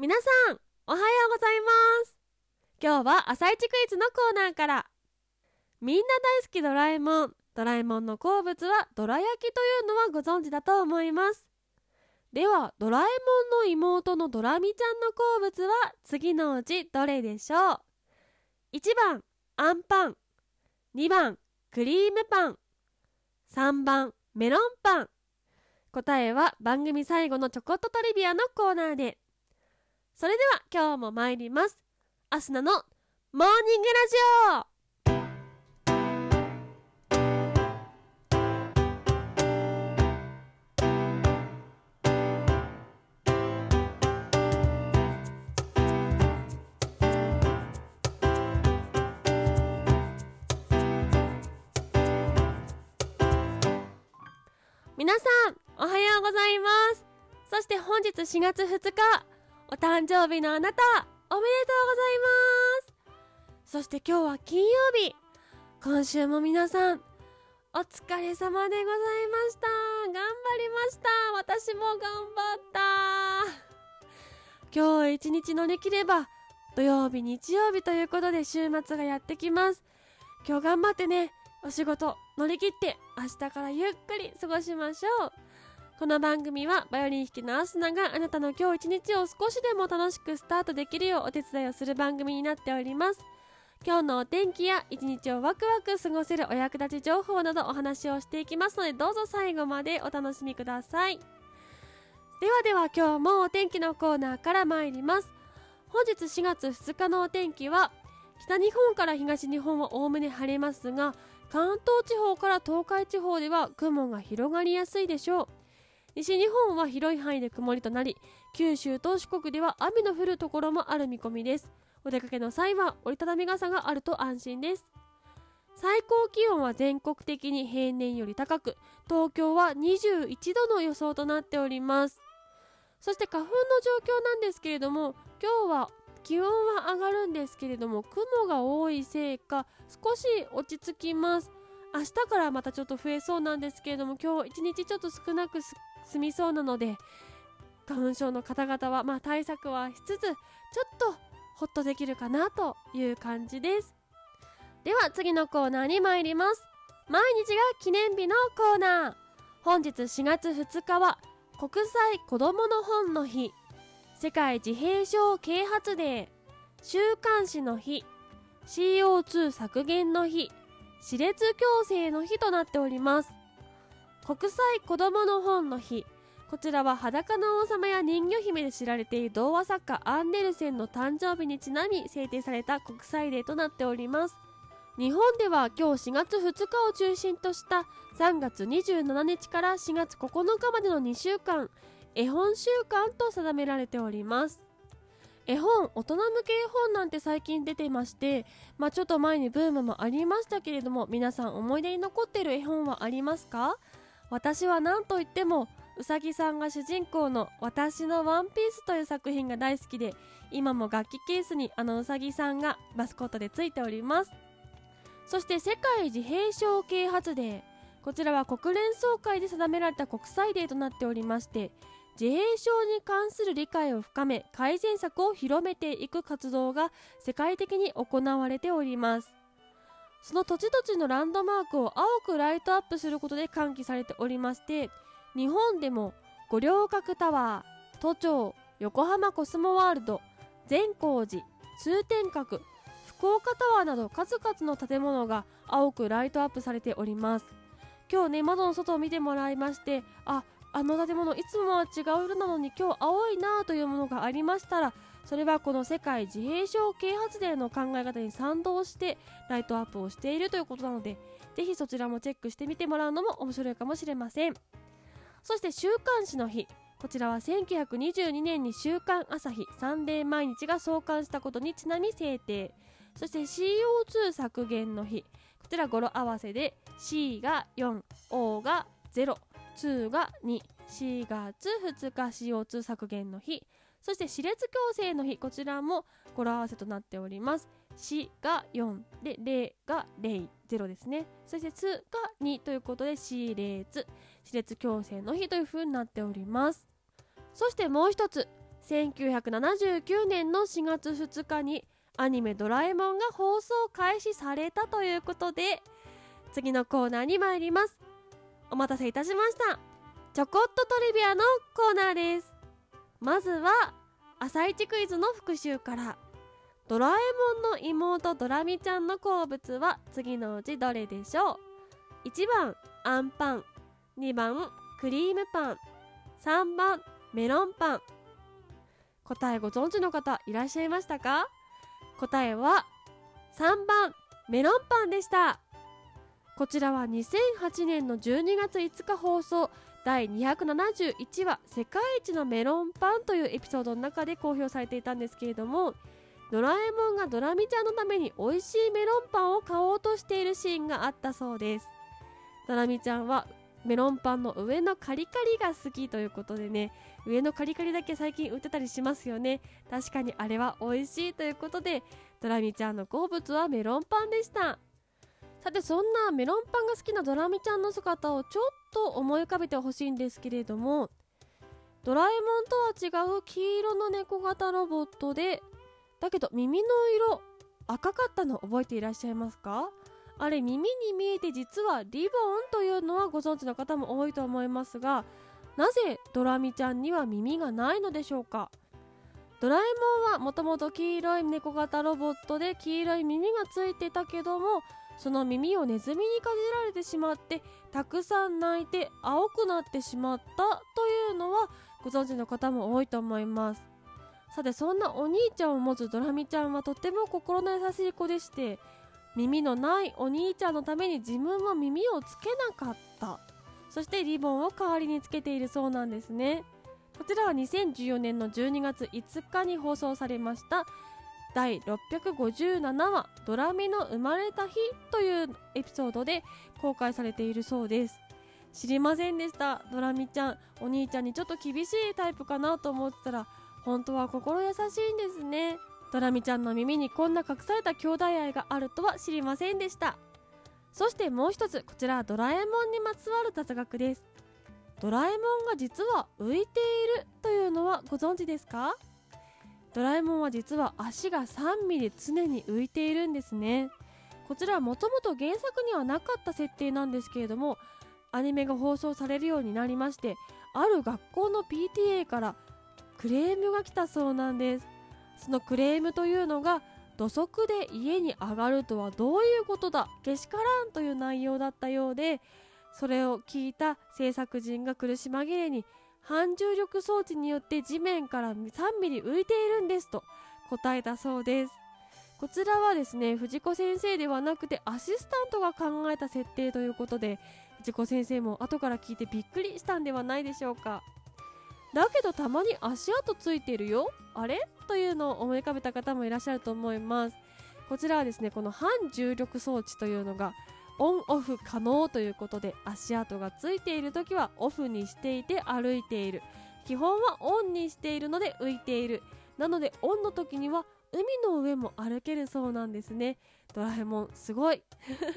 皆さん、おはようございます。今日は朝一クイズのコーナーから。みんな大好きドラえもん。ドラえもんの好物はドラ焼きというのはご存知だと思います。では、ドラえもんの妹のドラミちゃんの好物は次のうちどれでしょう ?1 番、アンパン。2番、クリームパン。3番、メロンパン。答えは番組最後のちょこっとトリビアのコーナーで。それでは今日も参ります。アスナのモーニングラジオ皆さん、おはようございます。そして本日4月2日、お誕生日のあなた、おめでとうございますそして今日は金曜日。今週も皆さん、お疲れ様でございました。頑張りました。私も頑張った。今日一日乗り切れば、土曜日、日曜日ということで週末がやってきます。今日頑張ってね、お仕事乗り切って明日からゆっくり過ごしましょう。この番組はバイオリン弾きのアスナがあなたの今日一日を少しでも楽しくスタートできるようお手伝いをする番組になっております。今日のお天気や一日をワクワク過ごせるお役立ち情報などお話をしていきますのでどうぞ最後までお楽しみください。ではでは今日もお天気のコーナーから参ります。本日4月2日のお天気は北日本から東日本はおおむね晴れますが関東地方から東海地方では雲が広がりやすいでしょう。西日本は広い範囲で曇りとなり九州と四国では雨の降るところもある見込みです。お出かけの際は折りたたみ傘があると安心です。最高気温は全国的に平年より高く東京は21度の予想となっております。そして花粉の状況なんですけれども今日は気温は上がるんですけれども雲が多いせいか少し落ち着きます。明日からまたちょっと増えそうなんですけれども今日一日ちょっと少なく済みそうなので花粉症の方々はまあ対策はしつつちょっとホッとできるかなという感じです。では次のコーナーに参ります。毎日が記念日のコーナー。本日4月2日は国際子どもの本の日。世界自閉症啓発デー。週刊誌の日。CO2 削減の日。歯列矯正の日となっております。国際子どもの本の日。こちらは裸の王様や人魚姫で知られている童話作家アンデルセンの誕生日にちなみ制定された国際デーとなっております。日本では今日4月2日を中心とした3月27日から4月9日までの2週間絵本週間と定められております。絵本大人向け絵本なんて最近出てましてまあちょっと前にブームもありましたけれども皆さん思い出に残っている絵本はありますか？私は何といってもうさぎさんが主人公の「私のワンピース」という作品が大好きで今も楽器ケースにあのうさぎさんがマスコットでついております。そして世界自閉症啓発デー。こちらは国連総会で定められた国際デーとなっておりまして自閉症に関する理解を深め改善策を広めていく活動が世界的に行われております。その土地土地のランドマークを青くライトアップすることで喚起されておりまして日本でも五稜郭タワー都庁横浜コスモワールド善光寺通天閣福岡タワーなど数々の建物が青くライトアップされております。今日ね窓の外を見てもらいましてああの建物いつもは違う色なのに今日青いなというものがありましたらそれはこの世界自閉症啓発デーの考え方に賛同してライトアップをしているということなのでぜひそちらもチェックしてみてもらうのも面白いかもしれません。そして週刊誌の日こちらは1922年に週刊朝日サンデー毎日が創刊したことにちなみ制定。そして CO2 削減の日こちら語呂合わせで C が 4O が0 2が 2C 月2日 CO2 削減の日。そして歯列矯正の日こちらも語呂合わせとなっております。死が4で0が0 0ですね。そしてつが2ということで死列歯列矯正の日という風になっております。そしてもう一つ1979年の4月2日にアニメ「ドラえもん」が放送開始されたということで次のコーナーに参ります。お待たせいたしました。ちょこっとトリビアのコーナーです。まずは朝一クイズの復習から。ドラえもんの妹ドラミちゃんの好物は次のうちどれでしょう？1番あんパン。2番クリームパン。3番メロンパン。答えご存知の方いらっしゃいましたか？答えは3番メロンパンでした。こちらは2008年の12月5日放送第271話「世界一のメロンパン」というエピソードの中で公表されていたんですけれどもドラえもんがドラミちゃんのために美味しいメロンパンを買おうとしているシーンがあったそうです。ドラミちゃんはメロンパンの上のカリカリが好きということでね上のカリカリだけ最近売ってたりしますよね。確かにあれは美味しいということでドラミちゃんの好物はメロンパンでした。さてそんなメロンパンが好きなドラミちゃんの姿をちょっと思い浮かべてほしいんですけれどもドラえもんとは違う黄色の猫型ロボットでだけど耳の色赤かったの覚えていらっしゃいますか？あれ耳に見えて実はリボンというのはご存知の方も多いと思いますがなぜドラミちゃんには耳がないのでしょうか？ドラえもんはもともと黄色い猫型ロボットで黄色い耳がついてたけどもその耳をネズミにかじられてしまってたくさん泣いて青くなってしまったというのはご存知の方も多いと思います。さてそんなお兄ちゃんを持つドラミちゃんはとっても心の優しい子でして耳のないお兄ちゃんのために自分は耳をつけなかった。そしてリボンを代わりにつけているそうなんですね。こちらは2014年の12月5日に放送されました第657話「ドラミの生まれた日」というエピソードで公開されているそうです。知りませんでしたドラミちゃん。お兄ちゃんにちょっと厳しいタイプかなと思ってたら本当は心優しいんですね。ドラミちゃんの耳にこんな隠された兄弟愛があるとは知りませんでした。そしてもう一つこちらはドラえもんにまつわる雑学です。ドラえもんが実は浮いているというのはご存知ですか？ドラえもんは実は足が3ミリ常に浮いているんですね。こちらはもともと原作にはなかった設定なんですけれどもアニメが放送されるようになりましてある学校の PTA からクレームが来たそうなんです。そのクレームというのが土足で家に上がるとはどういうことだ？けしからんという内容だったようでそれを聞いた制作陣が苦し紛れに反重力装置によって地面から3ミリ浮いているんですと答えたそうです。こちらはですね藤子先生ではなくてアシスタントが考えた設定ということで藤子先生も後から聞いてびっくりしたんではないでしょうか。だけどたまに足跡ついてるよあれ？というのを思い浮かべた方もいらっしゃると思います。こちらはですねこの反重力装置というのがオンオフ可能ということで足跡がついている時はオフにしていて歩いている基本はオンにしているので浮いている。なのでオンの時には海の上も歩けるそうなんですね。ドラえもんすごい。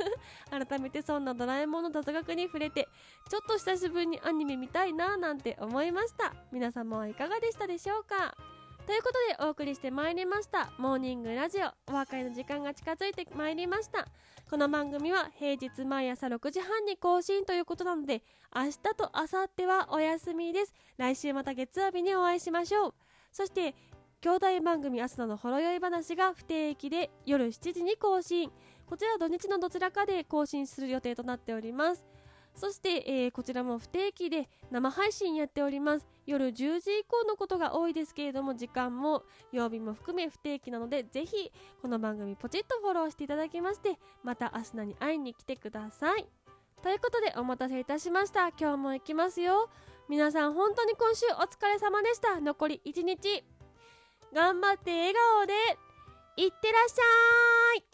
改めてそんなドラえもんの雑学に触れてちょっと久しぶりにアニメ見たいななんて思いました。皆様はいかがでしたでしょうか？ということでお送りしてまいりましたモーニングラジオ。お別れの時間が近づいてまいりました。この番組は平日毎朝6時半に更新ということなので明日と明後日はお休みです。来週また月曜日にお会いしましょう。そして兄弟番組アスナのほろ酔い話が不定期で夜7時に更新。こちら土日のどちらかで更新する予定となっております。そして、えー、こちらも不定期で生配信やっております。夜10時以降のことが多いですけれども時間も曜日も含め不定期なのでぜひこの番組ポチッとフォローしていただきましてまたアスナに会いに来てください。ということでお待たせいたしました。今日も行きますよ。皆さん本当に今週お疲れ様でした。残り1日。頑張って笑顔でいってらっしゃい。